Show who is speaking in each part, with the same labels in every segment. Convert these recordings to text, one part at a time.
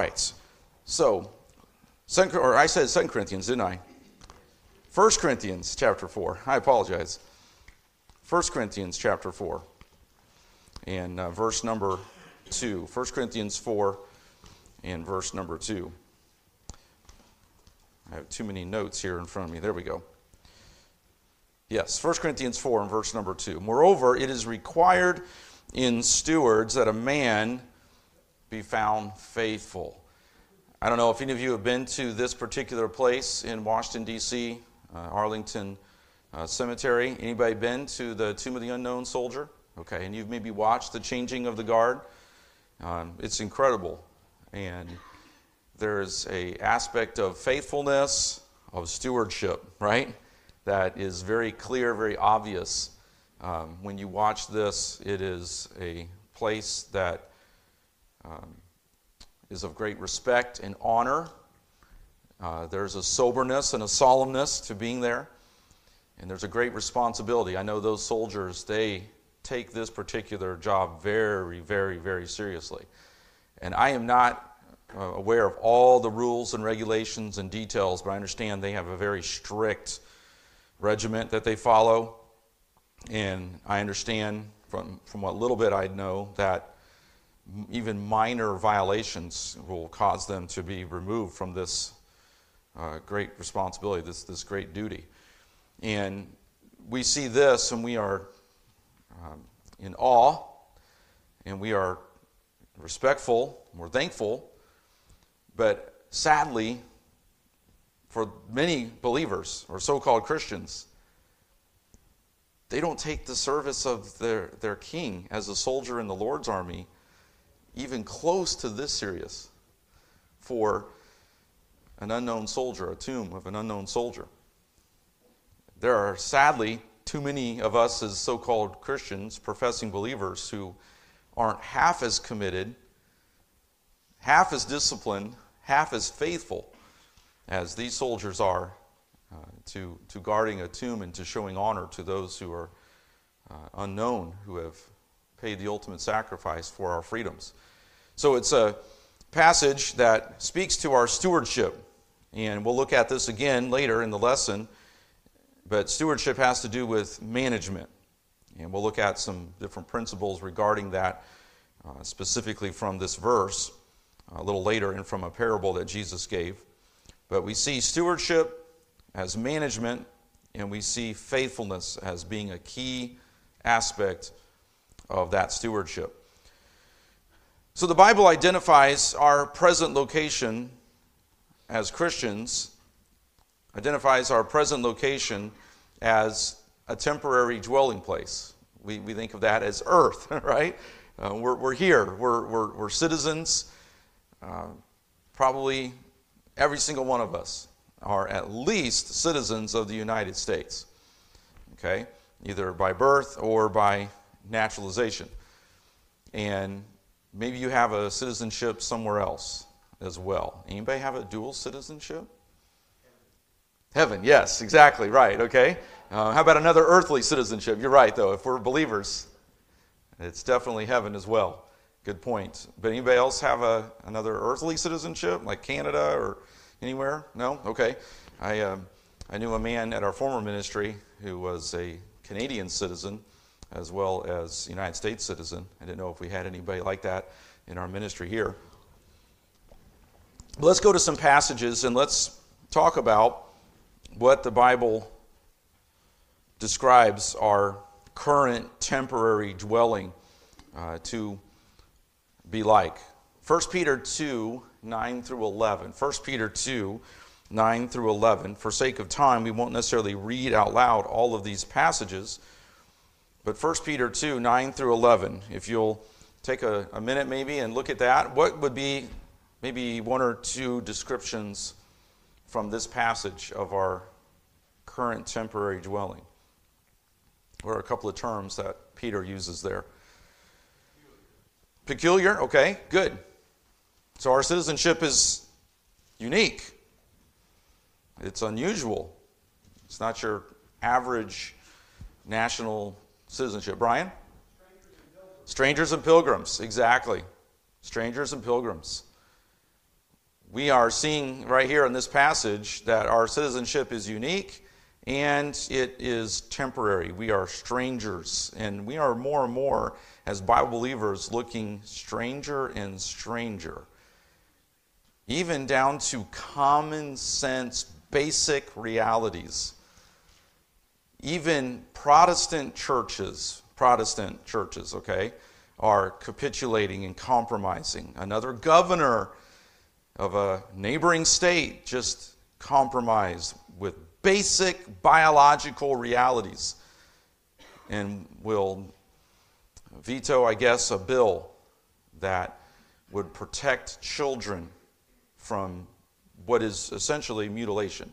Speaker 1: right. So, or I said 2 Corinthians, didn't I? 1 Corinthians chapter 4. I apologize. 1 Corinthians chapter 4 and uh, verse number 2. 1 Corinthians 4 and verse number 2. I have too many notes here in front of me. There we go. Yes, 1 Corinthians 4 and verse number 2. Moreover, it is required in stewards that a man be found faithful. I don't know if any of you have been to this particular place in Washington, D.C., uh, Arlington uh, Cemetery. Anybody been to the Tomb of the Unknown Soldier? Okay, and you've maybe watched the changing of the guard. Um, it's incredible. And there's a aspect of faithfulness, of stewardship, right? That is very clear, very obvious. Um, when you watch this, it is a place that um, is of great respect and honor. Uh, there's a soberness and a solemnness to being there. And there's a great responsibility. I know those soldiers, they take this particular job very, very, very seriously. And I am not uh, aware of all the rules and regulations and details, but I understand they have a very strict regiment that they follow. And I understand from, from what little bit I know that even minor violations will cause them to be removed from this uh, great responsibility, this, this great duty. And we see this and we are um, in awe and we are respectful, we're thankful, but sadly, for many believers or so called Christians, they don't take the service of their, their king as a soldier in the Lord's army even close to this serious for an unknown soldier, a tomb of an unknown soldier. There are sadly too many of us as so called Christians, professing believers, who aren't half as committed, half as disciplined, half as faithful as these soldiers are uh, to, to guarding a tomb and to showing honor to those who are uh, unknown, who have paid the ultimate sacrifice for our freedoms. So it's a passage that speaks to our stewardship. And we'll look at this again later in the lesson. But stewardship has to do with management. And we'll look at some different principles regarding that, uh, specifically from this verse a little later and from a parable that Jesus gave. But we see stewardship as management, and we see faithfulness as being a key aspect of that stewardship. So the Bible identifies our present location as Christians, identifies our present location as a temporary dwelling place. We, we think of that as earth, right? Uh, we're, we're here, we're, we're, we're citizens. Uh, probably every single one of us are at least citizens of the United States, okay? Either by birth or by naturalization. And maybe you have a citizenship somewhere else as well. Anybody have a dual citizenship? Heaven, yes, exactly, right, okay. Uh, how about another earthly citizenship? You're right, though, if we're believers, it's definitely heaven as well. Good point. But anybody else have a, another earthly citizenship, like Canada or anywhere? No? Okay. I, um, I knew a man at our former ministry who was a Canadian citizen as well as United States citizen. I didn't know if we had anybody like that in our ministry here. But let's go to some passages and let's talk about what the Bible describes our current temporary dwelling uh, to be like. 1 Peter 2 9 through 11. 1 Peter 2 9 through 11. For sake of time, we won't necessarily read out loud all of these passages, but 1 Peter 2 9 through 11, if you'll take a, a minute maybe and look at that, what would be maybe one or two descriptions from this passage of our current temporary dwelling? Or a couple of terms that Peter uses there. Peculiar, okay, good. So our citizenship is unique, it's unusual. It's not your average national citizenship. Brian? Strangers and pilgrims, exactly. Strangers and pilgrims. we are seeing right here in this passage that our citizenship is unique and it is temporary. We are strangers, and we are more and more, as Bible believers, looking stranger and stranger, even down to common sense, basic realities. Even Protestant churches, Protestant churches, okay, are capitulating and compromising. Another governor of a neighboring state just compromised with basic biological realities and will veto, I guess, a bill that would protect children from what is essentially mutilation.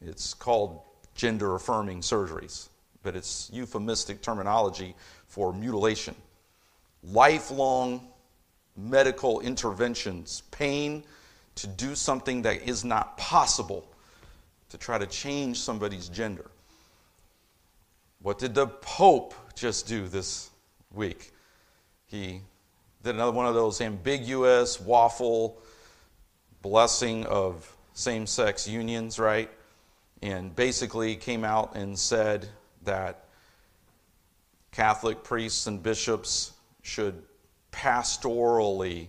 Speaker 1: It's called gender affirming surgeries, but it's euphemistic terminology for mutilation. Lifelong medical interventions, pain to do something that is not possible to try to change somebody's gender. What did the Pope just do this week? He did another one of those ambiguous waffle blessing of same sex unions, right? And basically came out and said that Catholic priests and bishops should pastorally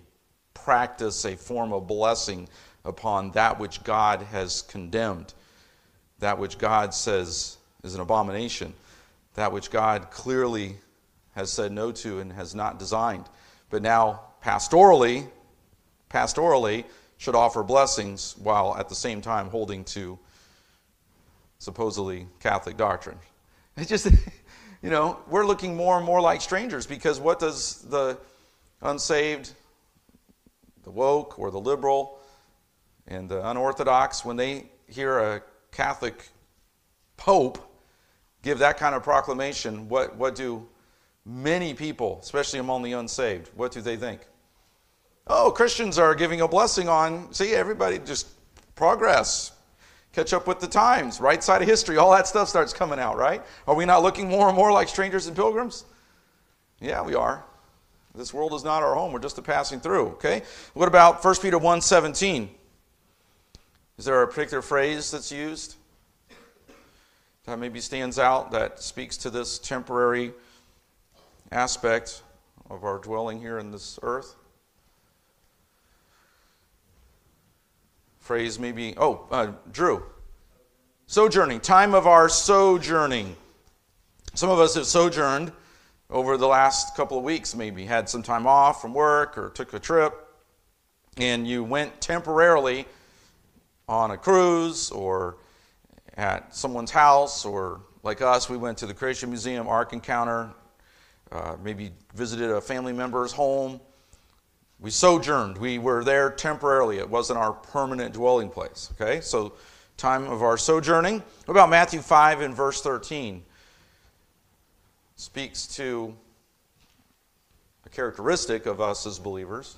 Speaker 1: practice a form of blessing upon that which God has condemned, that which God says is an abomination, that which God clearly has said no to and has not designed. But now, pastorally, pastorally, should offer blessings while at the same time holding to supposedly Catholic doctrine. It just, you know, we're looking more and more like strangers because what does the unsaved, the woke, or the liberal, and the unorthodox, when they hear a Catholic pope give that kind of proclamation, what, what do many people, especially among the unsaved, what do they think? Oh, Christians are giving a blessing on, see, everybody just progress, catch up with the times, right side of history, all that stuff starts coming out, right? Are we not looking more and more like strangers and pilgrims? Yeah, we are. This world is not our home. We're just a passing through, okay? What about 1 Peter 1:17? Is there a particular phrase that's used that maybe stands out that speaks to this temporary aspect of our dwelling here in this earth? Phrase maybe, oh, uh, Drew. Sojourning, time of our sojourning. Some of us have sojourned over the last couple of weeks, maybe had some time off from work or took a trip, and you went temporarily on a cruise or at someone's house, or like us, we went to the Creation Museum Ark Encounter, uh, maybe visited a family member's home. We sojourned. We were there temporarily. It wasn't our permanent dwelling place. Okay, so time of our sojourning. What about Matthew 5 and verse 13? speaks to a characteristic of us as believers.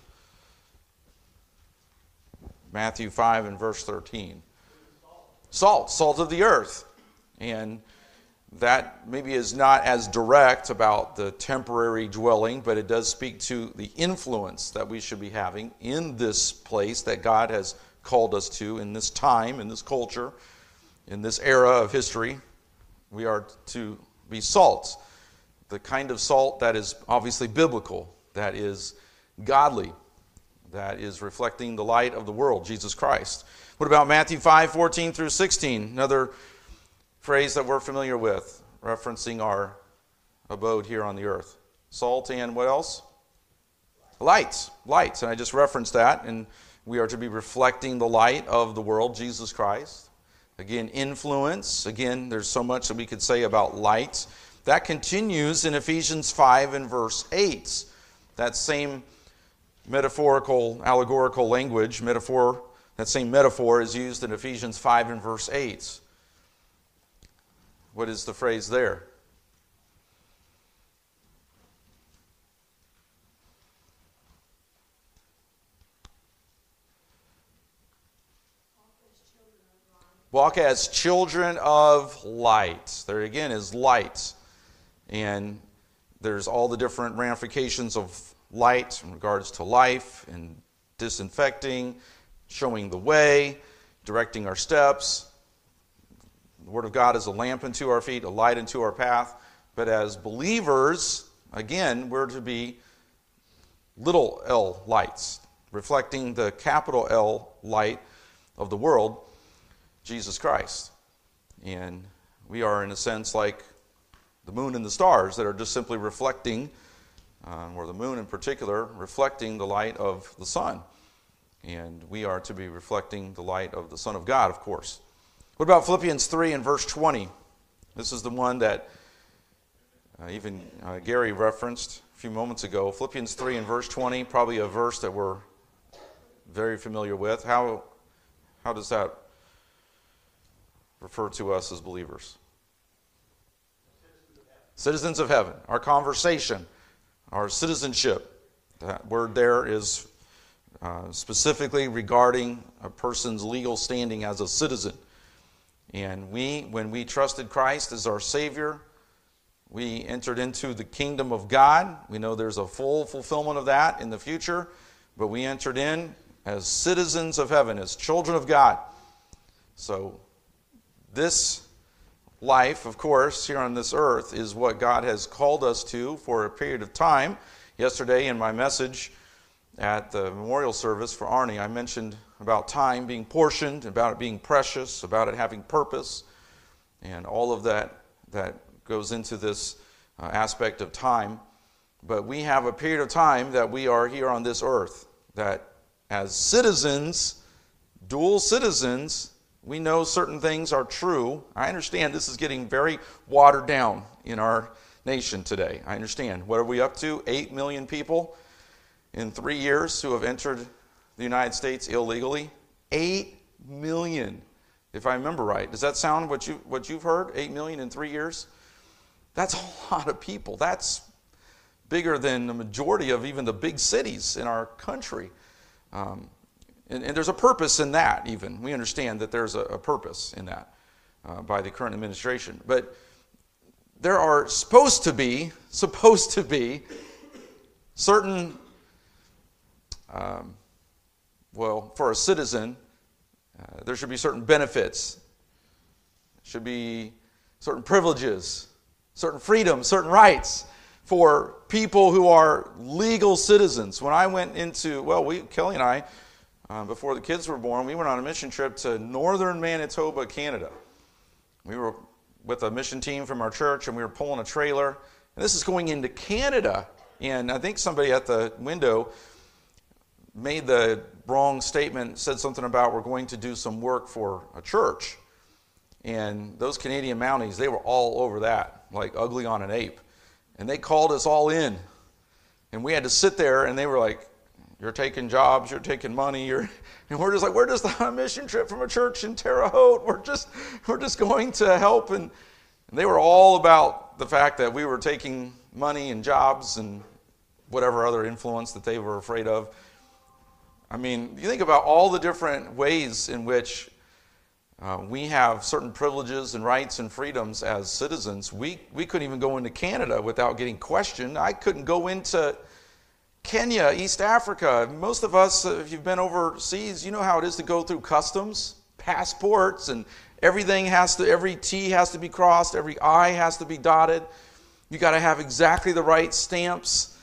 Speaker 1: Matthew 5 and verse 13. Salt, salt of the earth. And that maybe is not as direct about the temporary dwelling, but it does speak to the influence that we should be having in this place that God has called us to in this time, in this culture, in this era of history. We are to be salt the kind of salt that is obviously biblical, that is godly, that is reflecting the light of the world, Jesus Christ. What about Matthew 5 14 through 16? Another phrase that we're familiar with, referencing our abode here on the earth. Salt and what else? Lights. Lights. And I just referenced that. And we are to be reflecting the light of the world, Jesus Christ. Again, influence. Again, there's so much that we could say about light. That continues in Ephesians 5 and verse 8. That same metaphorical, allegorical language, metaphor, that same metaphor is used in Ephesians 5 and verse 8. What is the phrase there? Walk as children of light. There again is light. And there's all the different ramifications of light in regards to life and disinfecting, showing the way, directing our steps. The Word of God is a lamp unto our feet, a light unto our path. But as believers, again, we're to be little l lights, reflecting the capital L light of the world, Jesus Christ. And we are, in a sense, like the moon and the stars that are just simply reflecting, uh, or the moon in particular, reflecting the light of the sun. And we are to be reflecting the light of the Son of God, of course. What about Philippians 3 and verse 20? This is the one that uh, even uh, Gary referenced a few moments ago. Philippians 3 and verse 20, probably a verse that we're very familiar with. How, how does that refer to us as believers? Citizens of heaven. Our conversation, our citizenship. That word there is uh, specifically regarding a person's legal standing as a citizen. And we, when we trusted Christ as our Savior, we entered into the kingdom of God. We know there's a full fulfillment of that in the future, but we entered in as citizens of heaven, as children of God. So, this life, of course, here on this earth is what God has called us to for a period of time. Yesterday, in my message at the memorial service for Arnie, I mentioned about time being portioned, about it being precious, about it having purpose, and all of that that goes into this uh, aspect of time. But we have a period of time that we are here on this earth, that as citizens, dual citizens, we know certain things are true. I understand this is getting very watered down in our nation today. I understand. What are we up to? Eight million people in three years who have entered the United States illegally. Eight million, if I remember right. Does that sound what you what you've heard? Eight million in three years. That's a lot of people. That's bigger than the majority of even the big cities in our country. Um, and, and, there's a purpose in that, even. We understand that there's a, a purpose in that uh, by the current administration. But there are supposed to be, supposed to be, certain, um, well, for a citizen, uh, there should be certain benefits, should be certain privileges certain freedoms, certain rights for people who are legal citizens. When I went into, well, we, Kelly and I, uh, before the kids were born, we went on a mission trip to northern Manitoba, Canada. We were with a mission team from our church and we were pulling a trailer. And this is going into Canada. And I think somebody at the window made the wrong statement, said something about we're going to do some work for a church. And those Canadian Mounties, they were all over that, like ugly on an ape. And they called us all in. And we had to sit there, and they were like, You're taking jobs, you're taking money, you're and we're just like, just on a mission trip from a church in Terre Haute. We're just we're just going to help. And, and they were all about the fact that we were taking money and jobs and whatever other influence that they were afraid of. I mean, you think about all the different ways in which uh, we have certain privileges and rights and freedoms as citizens. We, we couldn't even go into Canada without getting questioned. I couldn't go into Kenya, East Africa. Most of us, uh, if you've been overseas, you know how it is to go through customs, passports, and everything has to, every T has to be crossed, every I has to be dotted. You got to have exactly the right stamps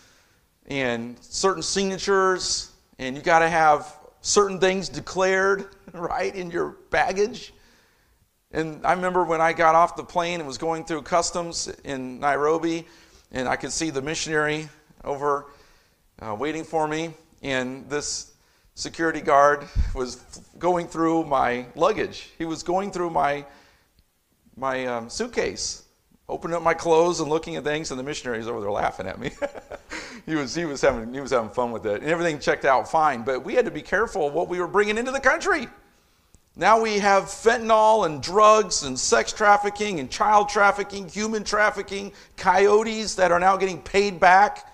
Speaker 1: and certain signatures, and you got to have certain things declared, right, in your baggage. And I remember when I got off the plane and was going through customs in Nairobi, and I could see the missionary over uh, waiting for me, and this security guard was going through my luggage. He was going through my my um, suitcase opening up my clothes and looking at things, and the missionaries over there laughing at me. he was he was having he was having fun with it, and everything checked out fine. But we had to be careful what we were bringing into the country. Now we have fentanyl and drugs and sex trafficking and child trafficking, human trafficking, coyotes that are now getting paid back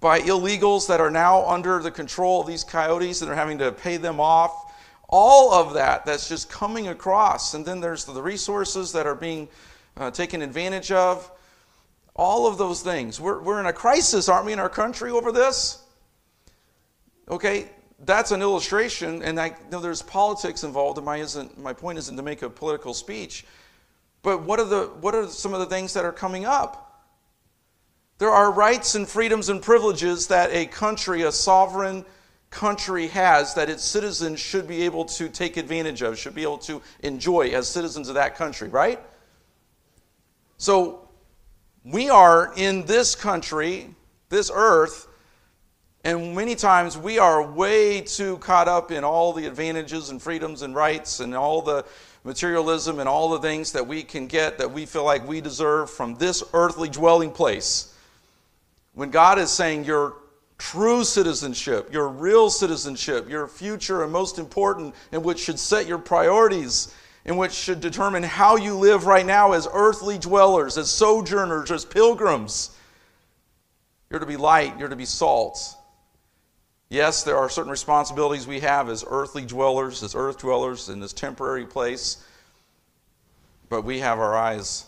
Speaker 1: by illegals that are now under the control of these coyotes and they're having to pay them off. All of that that's just coming across. And then there's the resources that are being uh, taken advantage of. All of those things. We're, we're in a crisis, aren't we, in our country over this? Okay, that's an illustration, and I know there's politics involved. And my isn't my point isn't to make a political speech, but what are the what are some of the things that are coming up? There are rights and freedoms and privileges that a country, a sovereign country has that its citizens should be able to take advantage of, should be able to enjoy as citizens of that country, right? So we are in this country, this earth, and many times we are way too caught up in all the advantages and freedoms and rights and all the materialism and all the things that we can get that we feel like we deserve from this earthly dwelling place. When God is saying your true citizenship, your real citizenship, your future and most important, and which should set your priorities, and which should determine how you live right now as earthly dwellers, as sojourners, as pilgrims. You're to be light, you're to be salt. Yes, there are certain responsibilities we have as earthly dwellers, as earth dwellers in this temporary place, but we have our eyes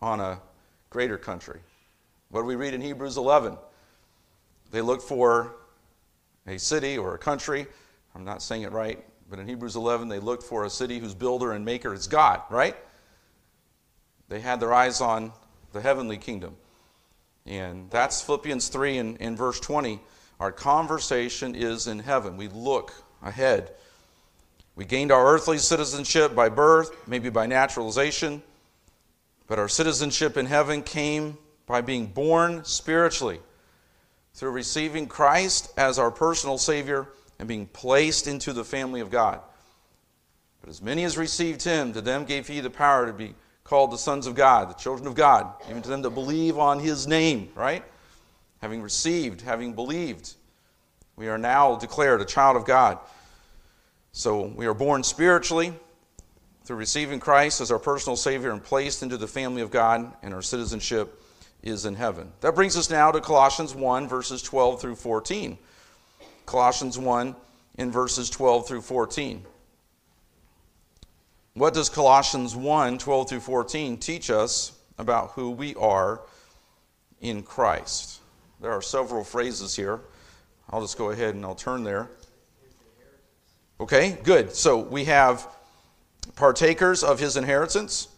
Speaker 1: on a greater country. What do we read in Hebrews 11? They look for a city or a country. I'm not saying it right, but in Hebrews 11, they looked for a city whose builder and maker is God, right? They had their eyes on the heavenly kingdom. And that's Philippians 3 and in verse 20. Our conversation is in heaven. We look ahead. We gained our earthly citizenship by birth, maybe by naturalization, but our citizenship in heaven came by being born spiritually through receiving Christ as our personal Savior and being placed into the family of God. But as many as received Him, to them gave He the power to be called the sons of God, the children of God, even to them that believe on His name, right? Having received, having believed, we are now declared a child of God. So we are born spiritually through receiving Christ as our personal Savior and placed into the family of God, and our citizenship is in heaven. That brings us now to Colossians 1, verses 12 through 14. Colossians 1 in verses 12 through 14. What does Colossians 1, 12 through 14 teach us about who we are in Christ? There are several phrases here. I'll just go ahead and I'll turn there. Okay, good. So we have partakers of his inheritance.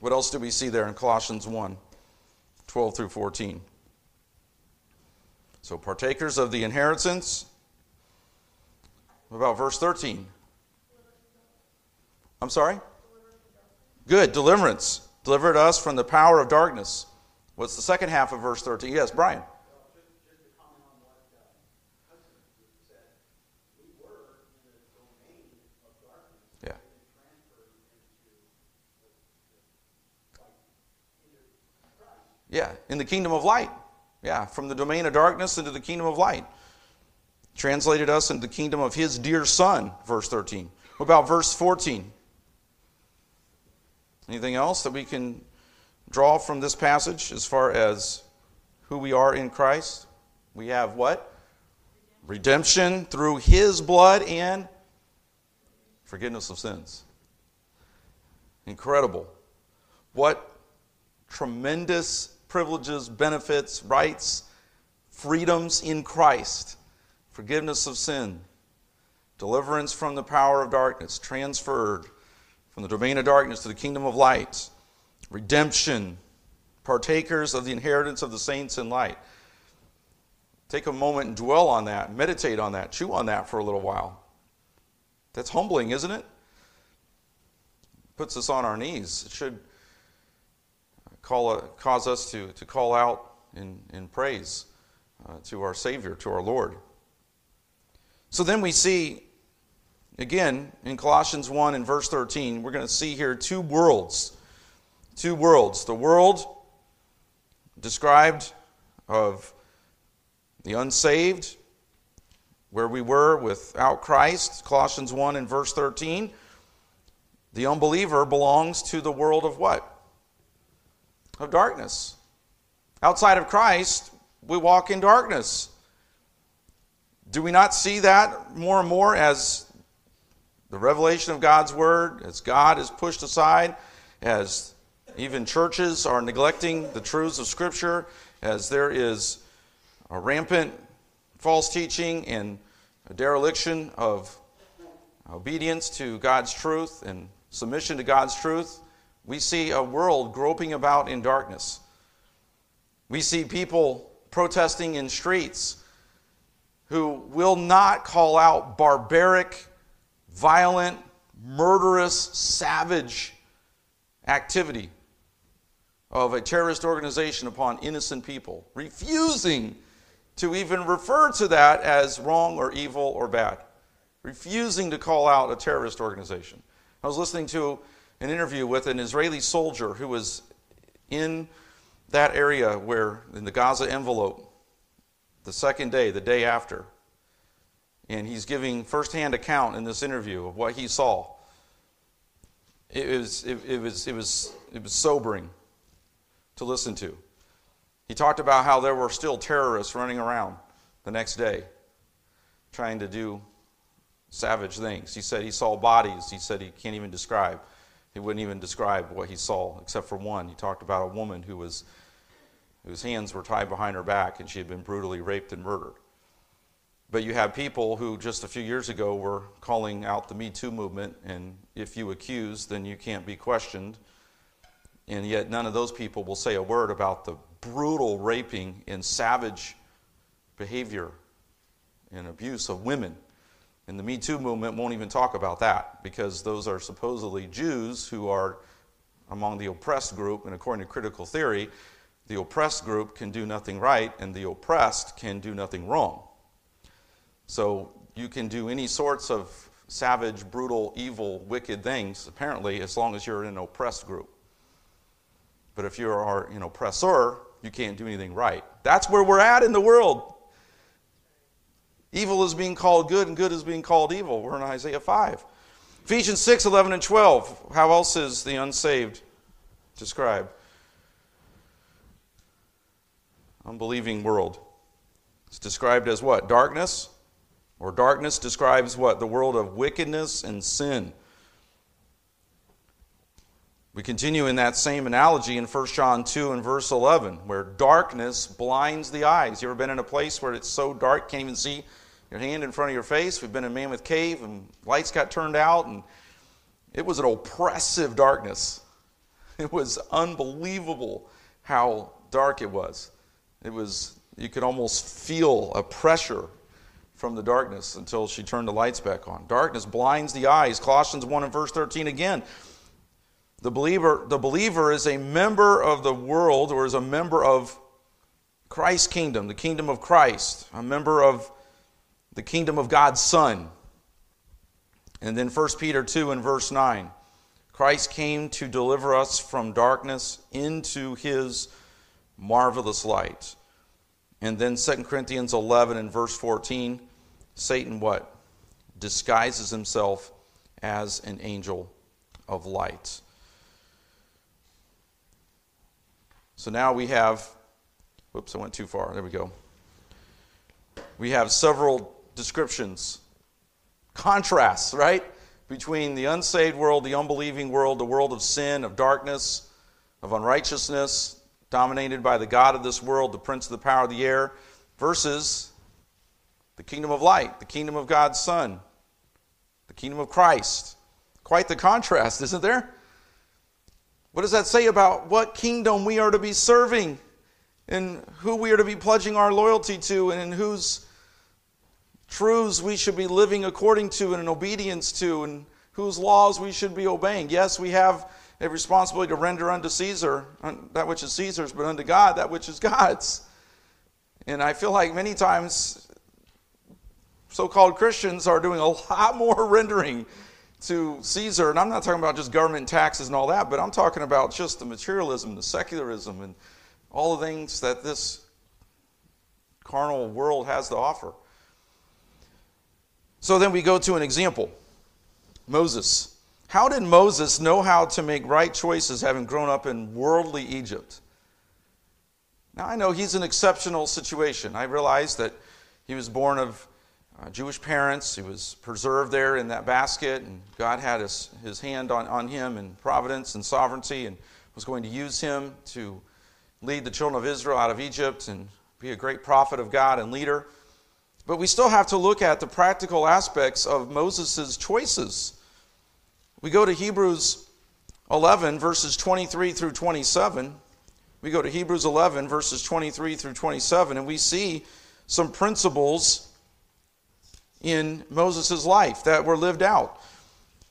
Speaker 1: What else do we see there in Colossians 1 12 through 14? So, partakers of the inheritance. What about verse 13? I'm sorry? Good, deliverance. Delivered us from the power of darkness. What's the second half of verse 13? Yes, Brian. Yeah, Yeah, in the kingdom of light. Yeah, from the domain of darkness into the kingdom of light. Translated us into the kingdom of his dear son, verse 13. What about verse 14? Anything else that we can draw from this passage as far as who we are in Christ? We have what? Redemption through his blood and forgiveness of sins. Incredible. What tremendous privileges, benefits, rights, freedoms in Christ, forgiveness of sin, deliverance from the power of darkness, transferred from the domain of darkness to the kingdom of light, redemption, partakers of the inheritance of the saints in light. Take a moment and dwell on that, meditate on that, chew on that for a little while. That's humbling, isn't it? Puts us on our knees. It should call, cause us to, to call out in, in praise uh, to our Savior, to our Lord. So then we see, again, in Colossians 1 and verse 13, we're going to see here two worlds. Two worlds. The world described of the unsaved, where we were without Christ, Colossians 1 and verse 13. The unbeliever belongs to the world of what? Of darkness. Outside of Christ, we walk in darkness. Do we not see that more and more as the revelation of God's Word, as God is pushed aside, as even churches are neglecting the truths of Scripture, as there is a rampant false teaching and a dereliction of obedience to God's truth and submission to God's truth, we see a world groping about in darkness. We see people protesting in streets who will not call out barbaric, violent, murderous, savage activity of a terrorist organization upon innocent people, refusing to even refer to that as wrong or evil or bad, refusing to call out a terrorist organization. I was listening to an interview with an Israeli soldier who was in that area where, in the Gaza envelope, the second day, the day after, and he's giving firsthand account in this interview of what he saw. It was, it, it was, it was, it was sobering to listen to. He talked about how there were still terrorists running around the next day trying to do savage things. He said he saw bodies, he said he can't even describe. He wouldn't even describe what he saw, except for one. He talked about a woman who was, whose hands were tied behind her back and she had been brutally raped and murdered. But you have people who just a few years ago were calling out the Me Too movement, and if you accuse, then you can't be questioned. And yet, none of those people will say a word about the brutal raping and savage behavior and abuse of women. And the Me Too movement won't even talk about that because those are supposedly Jews who are among the oppressed group, and according to critical theory, the oppressed group can do nothing right, and the oppressed can do nothing wrong. So you can do any sorts of savage, brutal, evil, wicked things, apparently, as long as you're in an oppressed group. But if you are an oppressor, you can't do anything right. That's where we're at in the world. Evil is being called good, and good is being called evil. We're in Isaiah 5. Ephesians 6 11 and 12. How else is the unsaved described? Unbelieving world. It's described as what? Darkness? Or darkness describes what? The world of wickedness and sin. We continue in that same analogy in 1 John 2 and verse 11, where darkness blinds the eyes. You ever been in a place where it's so dark, can't even see your hand in front of your face? We've been in Mammoth Cave and lights got turned out, and it was an oppressive darkness. It was unbelievable how dark it was. It was, you could almost feel a pressure from the darkness until she turned the lights back on. Darkness blinds the eyes. Colossians 1 and verse 13 again. The believer, the believer is a member of the world or is a member of Christ's kingdom, the kingdom of Christ, a member of the kingdom of God's Son. And then 1 Peter 2 and verse 9. Christ came to deliver us from darkness into his marvelous light. And then 2 Corinthians 11 and verse 14. Satan what? Disguises himself as an angel of light. So now we have, whoops, I went too far. There we go. We have several descriptions, contrasts, right? Between the unsaved world, the unbelieving world, the world of sin, of darkness, of unrighteousness, dominated by the God of this world, the prince of the power of the air, versus the kingdom of light, the kingdom of God's Son, the kingdom of Christ. Quite the contrast, isn't there? What does that say about what kingdom we are to be serving and who we are to be pledging our loyalty to and in whose truths we should be living according to and in obedience to and whose laws we should be obeying? Yes, we have a responsibility to render unto Caesar that which is Caesar's, but unto God that which is God's. And I feel like many times so called Christians are doing a lot more rendering to Caesar. And I'm not talking about just government taxes and all that, but I'm talking about just the materialism, the secularism, and all the things that this carnal world has to offer. So then we go to an example Moses. How did Moses know how to make right choices having grown up in worldly Egypt? Now, I know he's an exceptional situation. I realize that he was born of uh, Jewish parents. He was preserved there in that basket, and God had his, his hand on, on him in providence and sovereignty and was going to use him to lead the children of Israel out of Egypt and be a great prophet of God and leader. But we still have to look at the practical aspects of Moses' choices. We go to Hebrews 11, verses 23 through 27. We go to Hebrews 11, verses 23 through 27, and we see some principles in Moses' life that were lived out.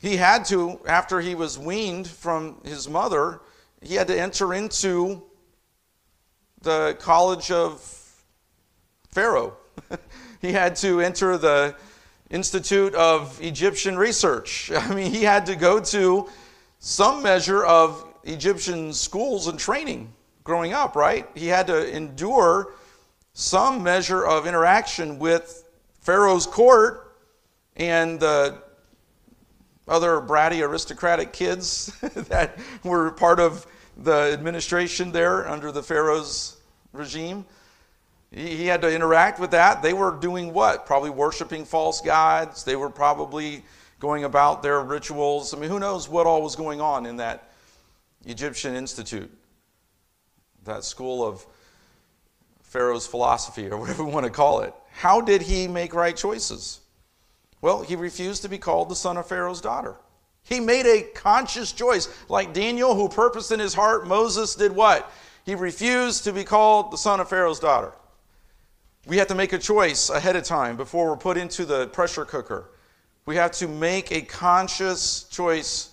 Speaker 1: He had to, after he was weaned from his mother, he had to enter into the college of Pharaoh. He had to enter the Institute of Egyptian Research. I mean, he had to go to some measure of Egyptian schools and training growing up, right? He had to endure some measure of interaction with Pharaoh's court and the other bratty aristocratic kids that were part of the administration there under the Pharaoh's regime. He had to interact with that. They were doing what? Probably worshiping false gods. They were probably going about their rituals. I mean, who knows what all was going on in that Egyptian institute, that school of Pharaoh's philosophy, or whatever we want to call it. How did he make right choices? Well, he refused to be called the son of Pharaoh's daughter. He made a conscious choice. Like Daniel, who purposed in his heart, Moses did what? He refused to be called the son of Pharaoh's daughter. We have to make a choice ahead of time before we're put into the pressure cooker. We have to make a conscious choice,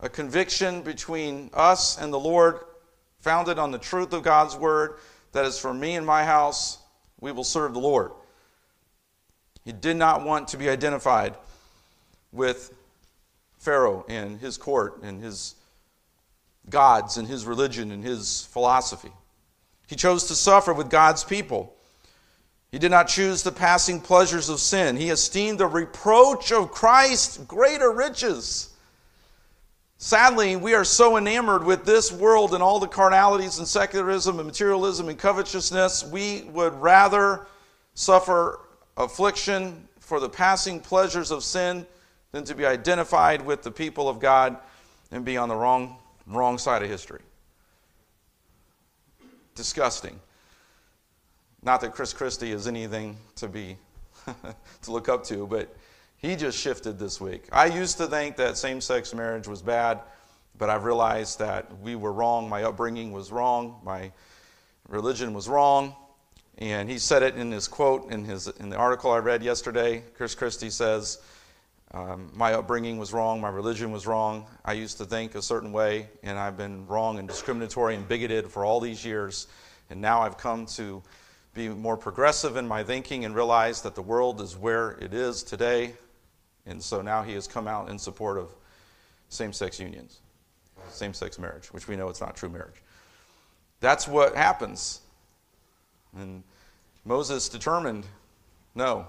Speaker 1: a conviction between us and the Lord, founded on the truth of God's word, that is for me and my house, we will serve the Lord. He did not want to be identified with Pharaoh and his court and his gods and his religion and his philosophy. He chose to suffer with God's people. He did not choose the passing pleasures of sin. He esteemed the reproach of Christ greater riches. Sadly, we are so enamored with this world and all the carnalities and secularism and materialism and covetousness, we would rather suffer affliction for the passing pleasures of sin than to be identified with the people of God and be on the wrong, wrong side of history. Disgusting. Not that Chris Christie is anything to be to look up to, but he just shifted this week. I used to think that same-sex marriage was bad, but I've realized that we were wrong. My upbringing was wrong. My religion was wrong. And he said it in his quote in, his, in the article I read yesterday. Chris Christie says, um, My upbringing was wrong. My religion was wrong. I used to think a certain way, and I've been wrong and discriminatory and bigoted for all these years. And now I've come to be more progressive in my thinking and realize that the world is where it is today. And so now he has come out in support of same sex unions, same sex marriage, which we know it's not true marriage. That's what happens. And Moses determined no,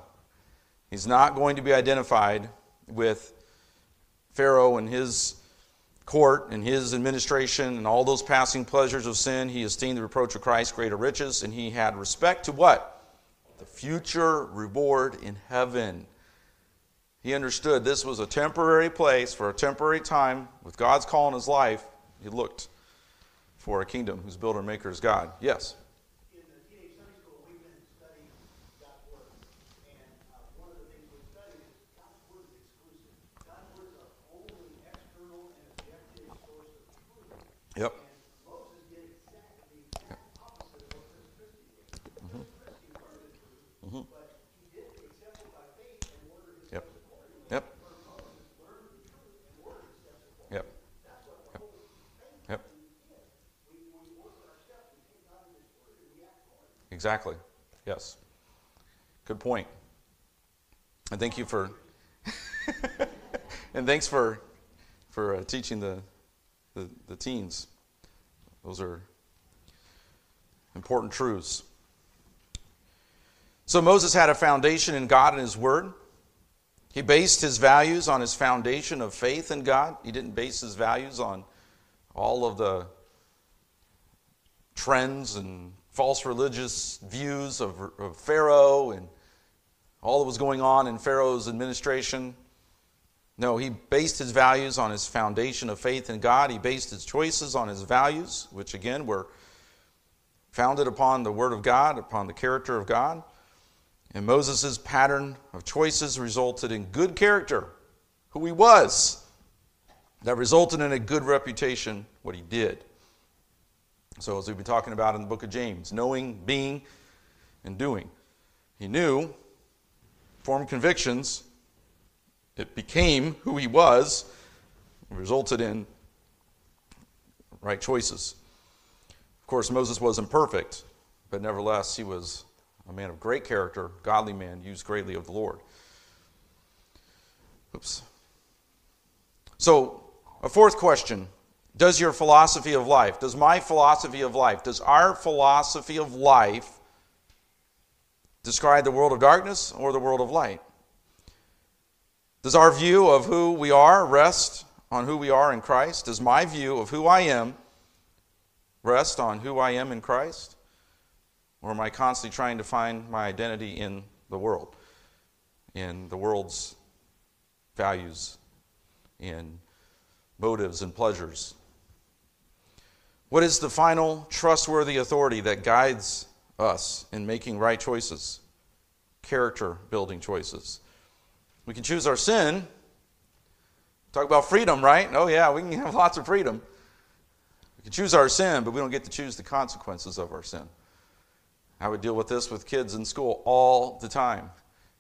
Speaker 1: he's not going to be identified with Pharaoh and his court and his administration and all those passing pleasures of sin, he esteemed the reproach of Christ greater riches, and he had respect to what? The future reward in heaven. He understood this was a temporary place for a temporary time. With God's call in his life, he looked for a kingdom whose builder and maker is God. Yes? Exactly. Yes. Good point. And thank you for and thanks for for uh, teaching the the, the teens. Those are important truths. So Moses had a foundation in God and His Word. He based his values on his foundation of faith in God. He didn't base his values on all of the trends and false religious views of, of Pharaoh and all that was going on in Pharaoh's administration. No, he based his values on his foundation of faith in God. He based his choices on his values, which again were founded upon the Word of God, upon the character of God. And Moses' pattern of choices resulted in good character, who he was, that resulted in a good reputation, what he did. So, as we've been talking about in the book of James, knowing, being, and doing. He knew, formed convictions, it became who he was, resulted in right choices. Of course, Moses wasn't perfect, but nevertheless, he was a man of great character, godly man, used greatly of the Lord. Oops. So, a fourth question Does your philosophy of life, does my philosophy of life, does our philosophy of life describe the world of darkness or the world of light? Does our view of who we are rest on who we are in Christ? Does my view of who I am rest on who I am in Christ? Or am I constantly trying to find my identity in the world, in the world's values, in motives and pleasures? What is the final trustworthy authority that guides us in making right choices, character building choices? We can choose our sin. Talk about freedom, right? Oh, yeah, we can have lots of freedom. We can choose our sin, but we don't get to choose the consequences of our sin. I would deal with this with kids in school all the time.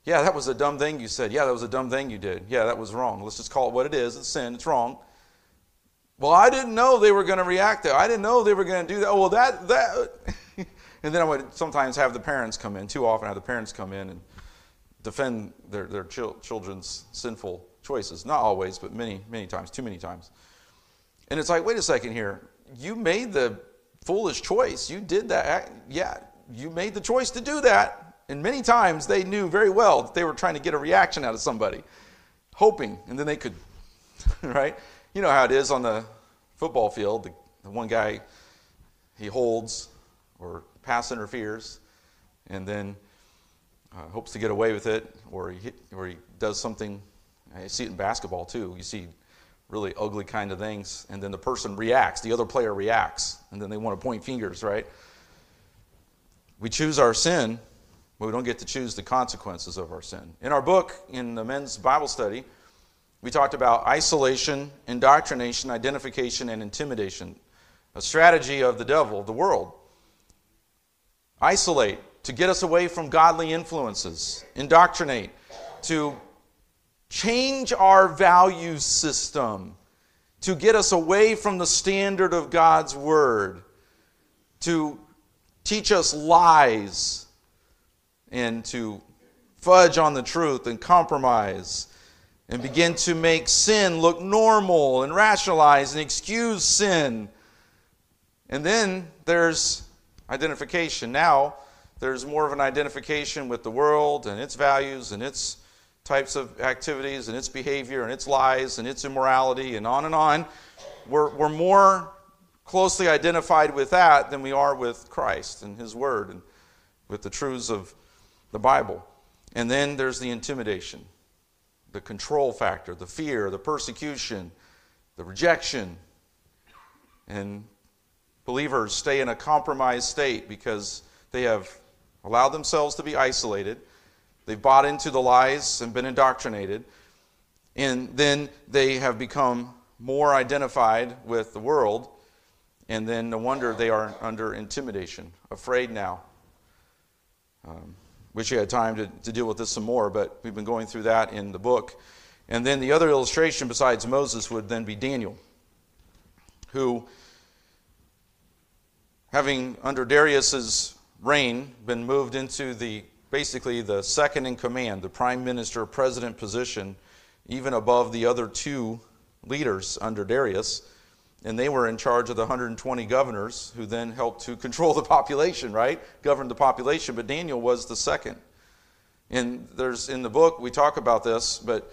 Speaker 1: Yeah, that was a dumb thing you said. Yeah, that was a dumb thing you did. Yeah, that was wrong. Let's just call it what it is. It's sin. It's wrong. Well, I didn't know they were going to react that. I didn't know they were going to do that. Oh, well, that that. and then I would sometimes have the parents come in. Too often, have the parents come in and defend their their children's sinful choices. Not always, but many many times. Too many times. And it's like, wait a second here. You made the foolish choice. You did that. Yeah, you made the choice to do that. And many times they knew very well that they were trying to get a reaction out of somebody, hoping, and then they could, right? You know how it is on the football field. The, the one guy, he holds or pass interferes, and then uh, hopes to get away with it, or he, hit, or he does something. I see it in basketball too. You see really ugly kind of things, and then the person reacts, the other player reacts, and then they want to point fingers, right? We choose our sin, but we don't get to choose the consequences of our sin. In our book, in the men's Bible study, we talked about isolation, indoctrination, identification, and intimidation, a strategy of the devil, the world. Isolate, to get us away from godly influences. Indoctrinate, to change our value system, to get us away from the standard of God's Word, to teach us lies and to fudge on the truth and compromise and begin to make sin look normal and rationalize and excuse sin. And then there's identification. Now there's more of an identification with the world and its values and its types of activities and its behavior and its lies and its immorality and on and on. We're, we're more closely identified with that than we are with Christ and His Word and with the truths of the Bible. And then there's the intimidation, the control factor, the fear, the persecution, the rejection. And believers stay in a compromised state because they have allowed themselves to be isolated. They've bought into the lies and been indoctrinated. And then they have become more identified with the world and then no wonder they are under intimidation, afraid now. Um, wish you had time to, to deal with this some more, but we've been going through that in the book. And then the other illustration besides Moses would then be Daniel, who, having under Darius's reign, been moved into the basically the second in command, the prime minister president position, even above the other two leaders under Darius and they were in charge of the 120 governors who then helped to control the population, right? Govern the population, but Daniel was the second. And there's in the book we talk about this, but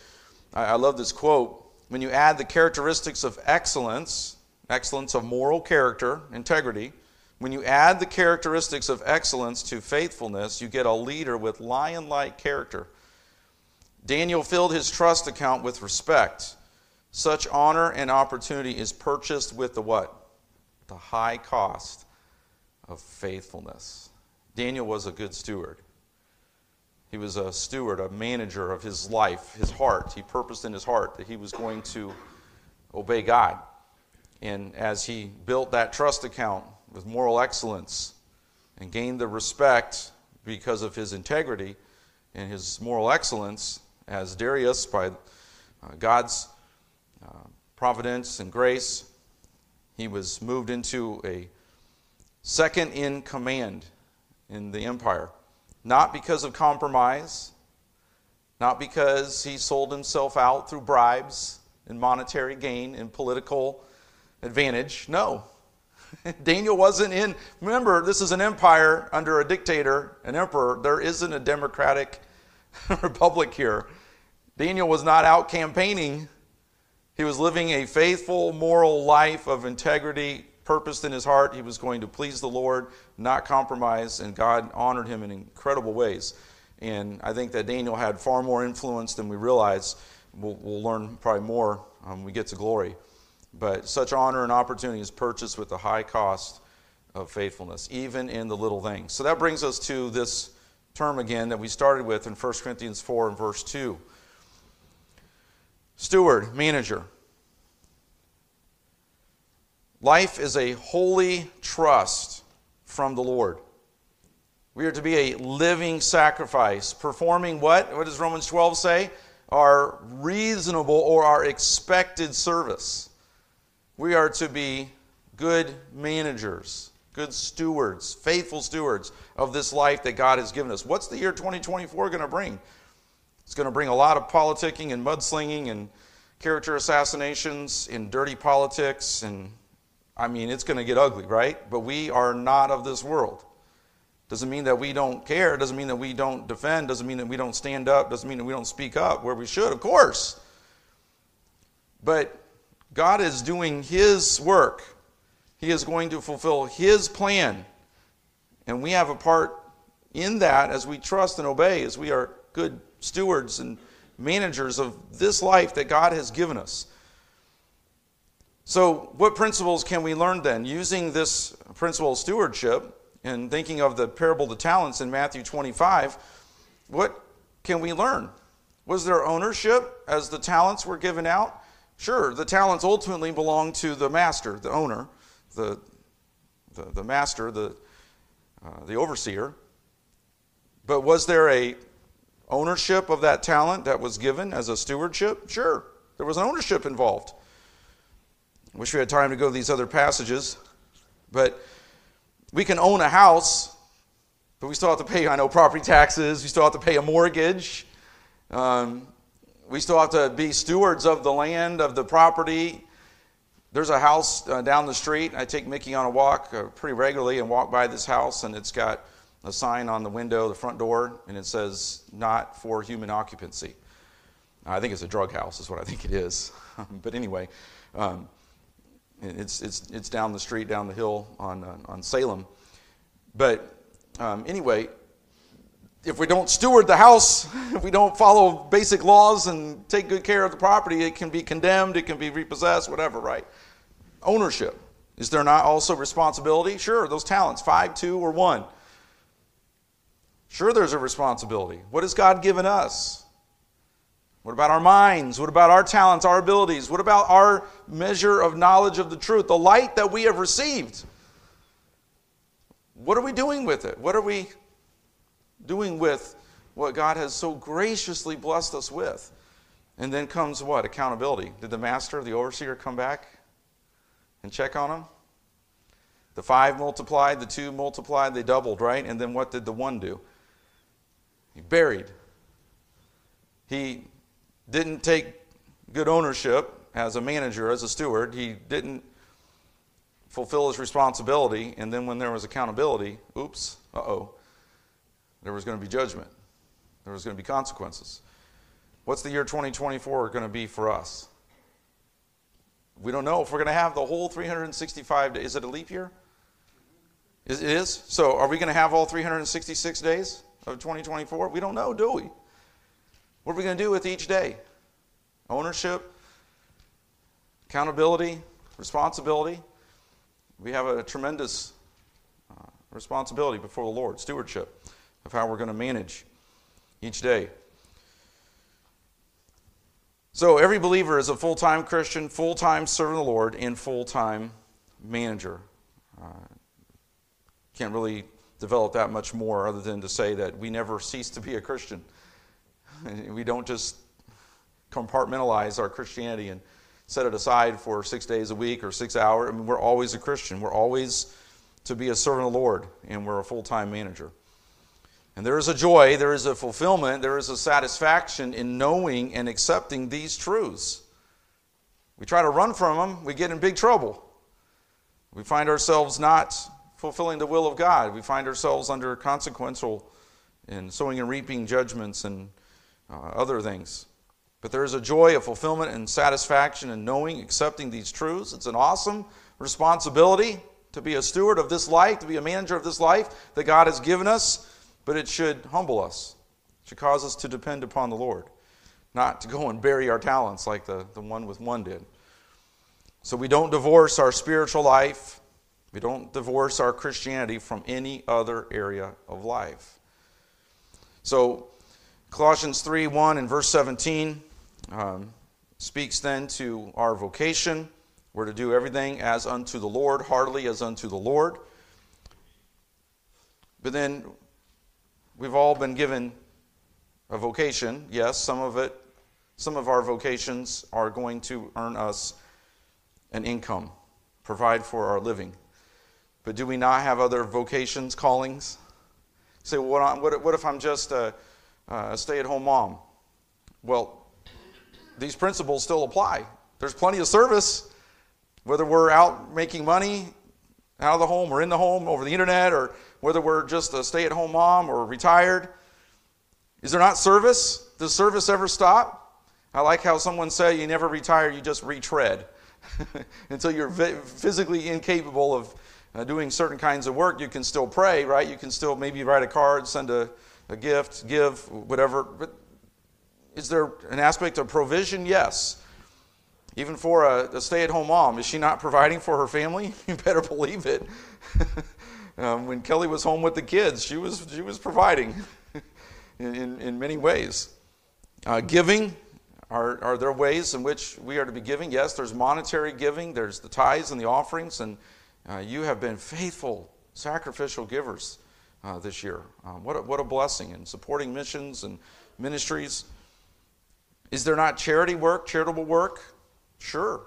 Speaker 1: I, I love this quote. When you add the characteristics of excellence, excellence of moral character, integrity, when you add the characteristics of excellence to faithfulness, you get a leader with lion like character. Daniel filled his trust account with respect. Such honor and opportunity is purchased with the what? The high cost of faithfulness. Daniel was a good steward. He was a steward, a manager of his life, his heart. He purposed in his heart that he was going to obey God. And as he built that trust account with moral excellence and gained the respect because of his integrity and his moral excellence, as Darius, by uh, God's providence and grace, he was moved into a second in command in the empire. Not because of compromise, not because he sold himself out through bribes and monetary gain and political advantage. No. Daniel wasn't in. Remember, this is an empire under a dictator, an emperor. There isn't a democratic republic here. Daniel was not out campaigning. He was living a faithful, moral life of integrity, purposed in his heart. He was going to please the Lord, not compromise, and God honored him in incredible ways. And I think that Daniel had far more influence than we realize. We'll, we'll learn probably more when we get to glory. But such honor and opportunity is purchased with the high cost of faithfulness, even in the little things. So that brings us to this term again that we started with in 1 Corinthians 4 and verse 2. Steward, manager. Life is a holy trust from the Lord. We are to be a living sacrifice, performing what? What does Romans 12 say? Our reasonable or our expected service. We are to be good managers, good stewards, faithful stewards of this life that God has given us. What's the year 2024 going to bring? It's going to bring a lot of politicking and mudslinging and character assassinations and dirty politics. And I mean, it's going to get ugly, right? But we are not of this world. Doesn't mean that we don't care. Doesn't mean that we don't defend. Doesn't mean that we don't stand up. Doesn't mean that we don't speak up where we should, of course. But God is doing His work. He is going to fulfill His plan. And we have a part in that as we trust and obey, as we are good stewards and managers of this life that God has given us. So, what principles can we learn then? Using this principle of stewardship and thinking of the parable of the talents in Matthew 25, what can we learn? Was there ownership as the talents were given out? Sure, the talents ultimately belong to the master, the owner, the, the, the master, the, uh, the overseer. But was there a ownership of that talent that was given as a stewardship? Sure, there was an ownership involved. I wish we had time to go to these other passages, but we can own a house, but we still have to pay, I know, property taxes, we still have to pay a mortgage. Um, we still have to be stewards of the land, of the property. There's a house uh, down the street. I take Mickey on a walk uh, pretty regularly and walk by this house, and it's got a sign on the window, the front door, and it says, not for human occupancy. I think it's a drug house, is what I think it is. but anyway, um, it's, it's, it's down the street, down the hill on, uh, on Salem. But um, anyway, if we don't steward the house, if we don't follow basic laws and take good care of the property, it can be condemned, it can be repossessed, whatever, right? Ownership. Is there not also responsibility? Sure, those talents, five, two, or one. Sure, there's a responsibility. What has God given us? What about our minds? What about our talents, our abilities? What about our measure of knowledge of the truth, the light that we have received? What are we doing with it? What are we doing with what God has so graciously blessed us with. And then comes what? Accountability. Did the master, the overseer, come back and check on them? The five multiplied, the two multiplied, they doubled, right? And then what did the one do? He buried. He didn't take good ownership as a manager, as a steward. He didn't fulfill his responsibility. And then when there was accountability, oops, uh oh, there was going to be judgment, there was going to be consequences. What's the year 2024 going to be for us? We don't know if we're going to have the whole 365 days. Is it a leap year? It is? So are we going to have all 366 days of 2024? We don't know, do we? What are we going to do with each day? Ownership, accountability, responsibility. We have a tremendous uh, responsibility before the Lord, stewardship of how we're going to manage each day. So every believer is a full time Christian, full time servant of the Lord, and full time manager. Uh, can't really develop that much more other than to say that we never cease to be a Christian. We don't just compartmentalize our Christianity and set it aside for six days a week or six hours. I mean, we're always a Christian. We're always to be a servant of the Lord, and we're a full time manager. And there is a joy, there is a fulfillment, there is a satisfaction in knowing and accepting these truths. We try to run from them, we get in big trouble. We find ourselves not fulfilling the will of God. We find ourselves under consequential and sowing and reaping judgments and uh, other things. But there is a joy, a fulfillment, and satisfaction in knowing, accepting these truths. It's an awesome responsibility to be a steward of this life, to be a manager of this life that God has given us but it should humble us. It should cause us to depend upon the Lord, not to go and bury our talents like the, the one with one did. So we don't divorce our spiritual life, we don't divorce our Christianity from any other area of life. So Colossians 3 1 and verse 17 um, speaks then to our vocation. We're to do everything as unto the Lord, heartily as unto the Lord. But then We've all been given a vocation. Yes, some of it, some of our vocations are going to earn us an income, provide for our living. But do we not have other vocations, callings? say, well, what if I'm just a, a stay at home mom? Well, these principles still apply. There's plenty of service, whether we're out making money out of the home or in the home over the internet or whether we're just a stay at home mom or retired. Is there not service? Does service ever stop? I like how someone said you never retire, you just retread. Until you're physically incapable of uh, doing certain kinds of work, you can still pray, right? You can still maybe write a card, send a, a gift, give, whatever. But is there an aspect of provision? Yes. Even for a, a stay at home mom, is she not providing for her family? You better believe it. Um, when Kelly was home with the kids, she was, she was providing in, in, many ways. Uh, giving, are, are there ways in which we are to be giving? Yes, there's monetary giving, there's the tithes and the offerings, and uh, you have been faithful, sacrificial givers uh, this year. Um, what, a, what a blessing in supporting missions and ministries. Is there not charity work, charitable work? Sure.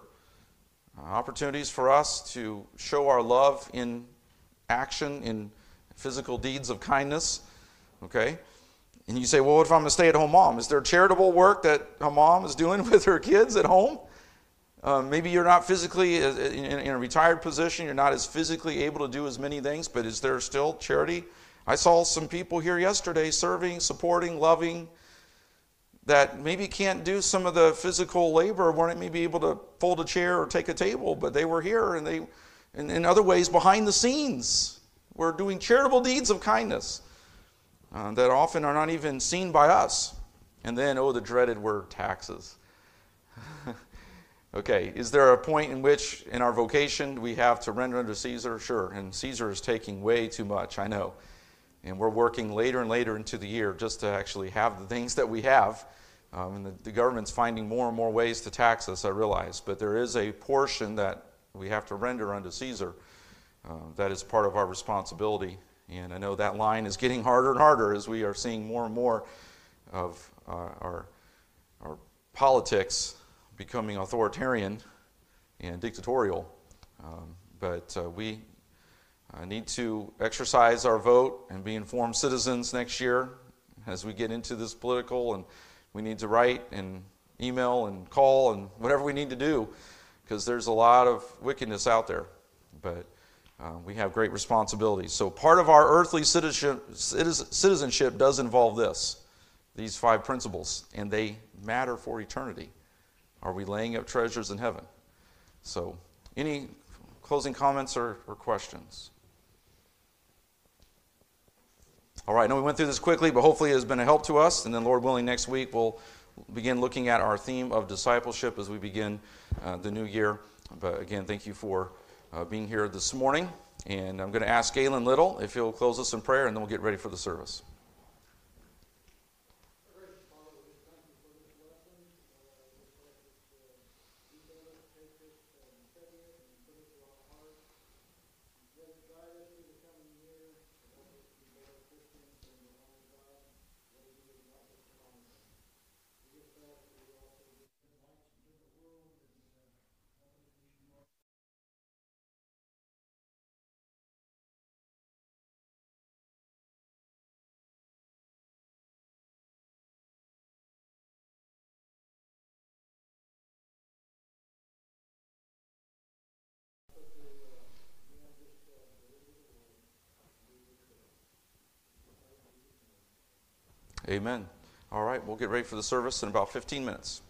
Speaker 1: Uh, opportunities for us to show our love in action in physical deeds of kindness. Okay? And you say, well, what if I'm a stay at home mom? Is there charitable work that a mom is doing with her kids at home? Uh, maybe you're not physically uh, in, in a retired position, you're not as physically able to do as many things, but is there still charity? I saw some people here yesterday serving, supporting, loving, that maybe can't do some of the physical labor, weren't maybe able to fold a chair or take a table, but they were here and they and in other ways behind the scenes. We're doing charitable deeds of kindness uh, that often are not even seen by us. And then, oh, the dreaded word taxes. okay, is there a point in which in our vocation we have to render unto Caesar? Sure, and Caesar is taking way too much, I know. And we're working later and later into the year just to actually have the things that we have. Um, and the, the government's finding more and more ways to tax us, I realize. But there is a portion that we have to render unto Caesar. Uh, that is part of our responsibility. And I know that line is getting harder and harder as we are seeing more and more of uh, our, our politics becoming authoritarian and dictatorial. Um, but uh, we uh, need to exercise our vote and be informed citizens next year as we get into this political, and we need to write and email and call and whatever we need to do because there's a lot of wickedness out there. But uh, we have great responsibilities. So, part of our earthly citizenship, citizenship does involve this these five principles, and they matter for eternity. Are we laying up treasures in heaven? So, any closing comments or, or questions? All right, I know we went through this quickly, but hopefully it has been a help to us. And then, Lord willing, next week we'll begin looking at our theme of discipleship as we begin uh, the new year. But again, thank you for uh, being here this morning. And I'm going to ask Galen Little if he'll close us in prayer, and then we'll get ready for the service. Amen. All right, we'll get ready for the service in about 15 minutes.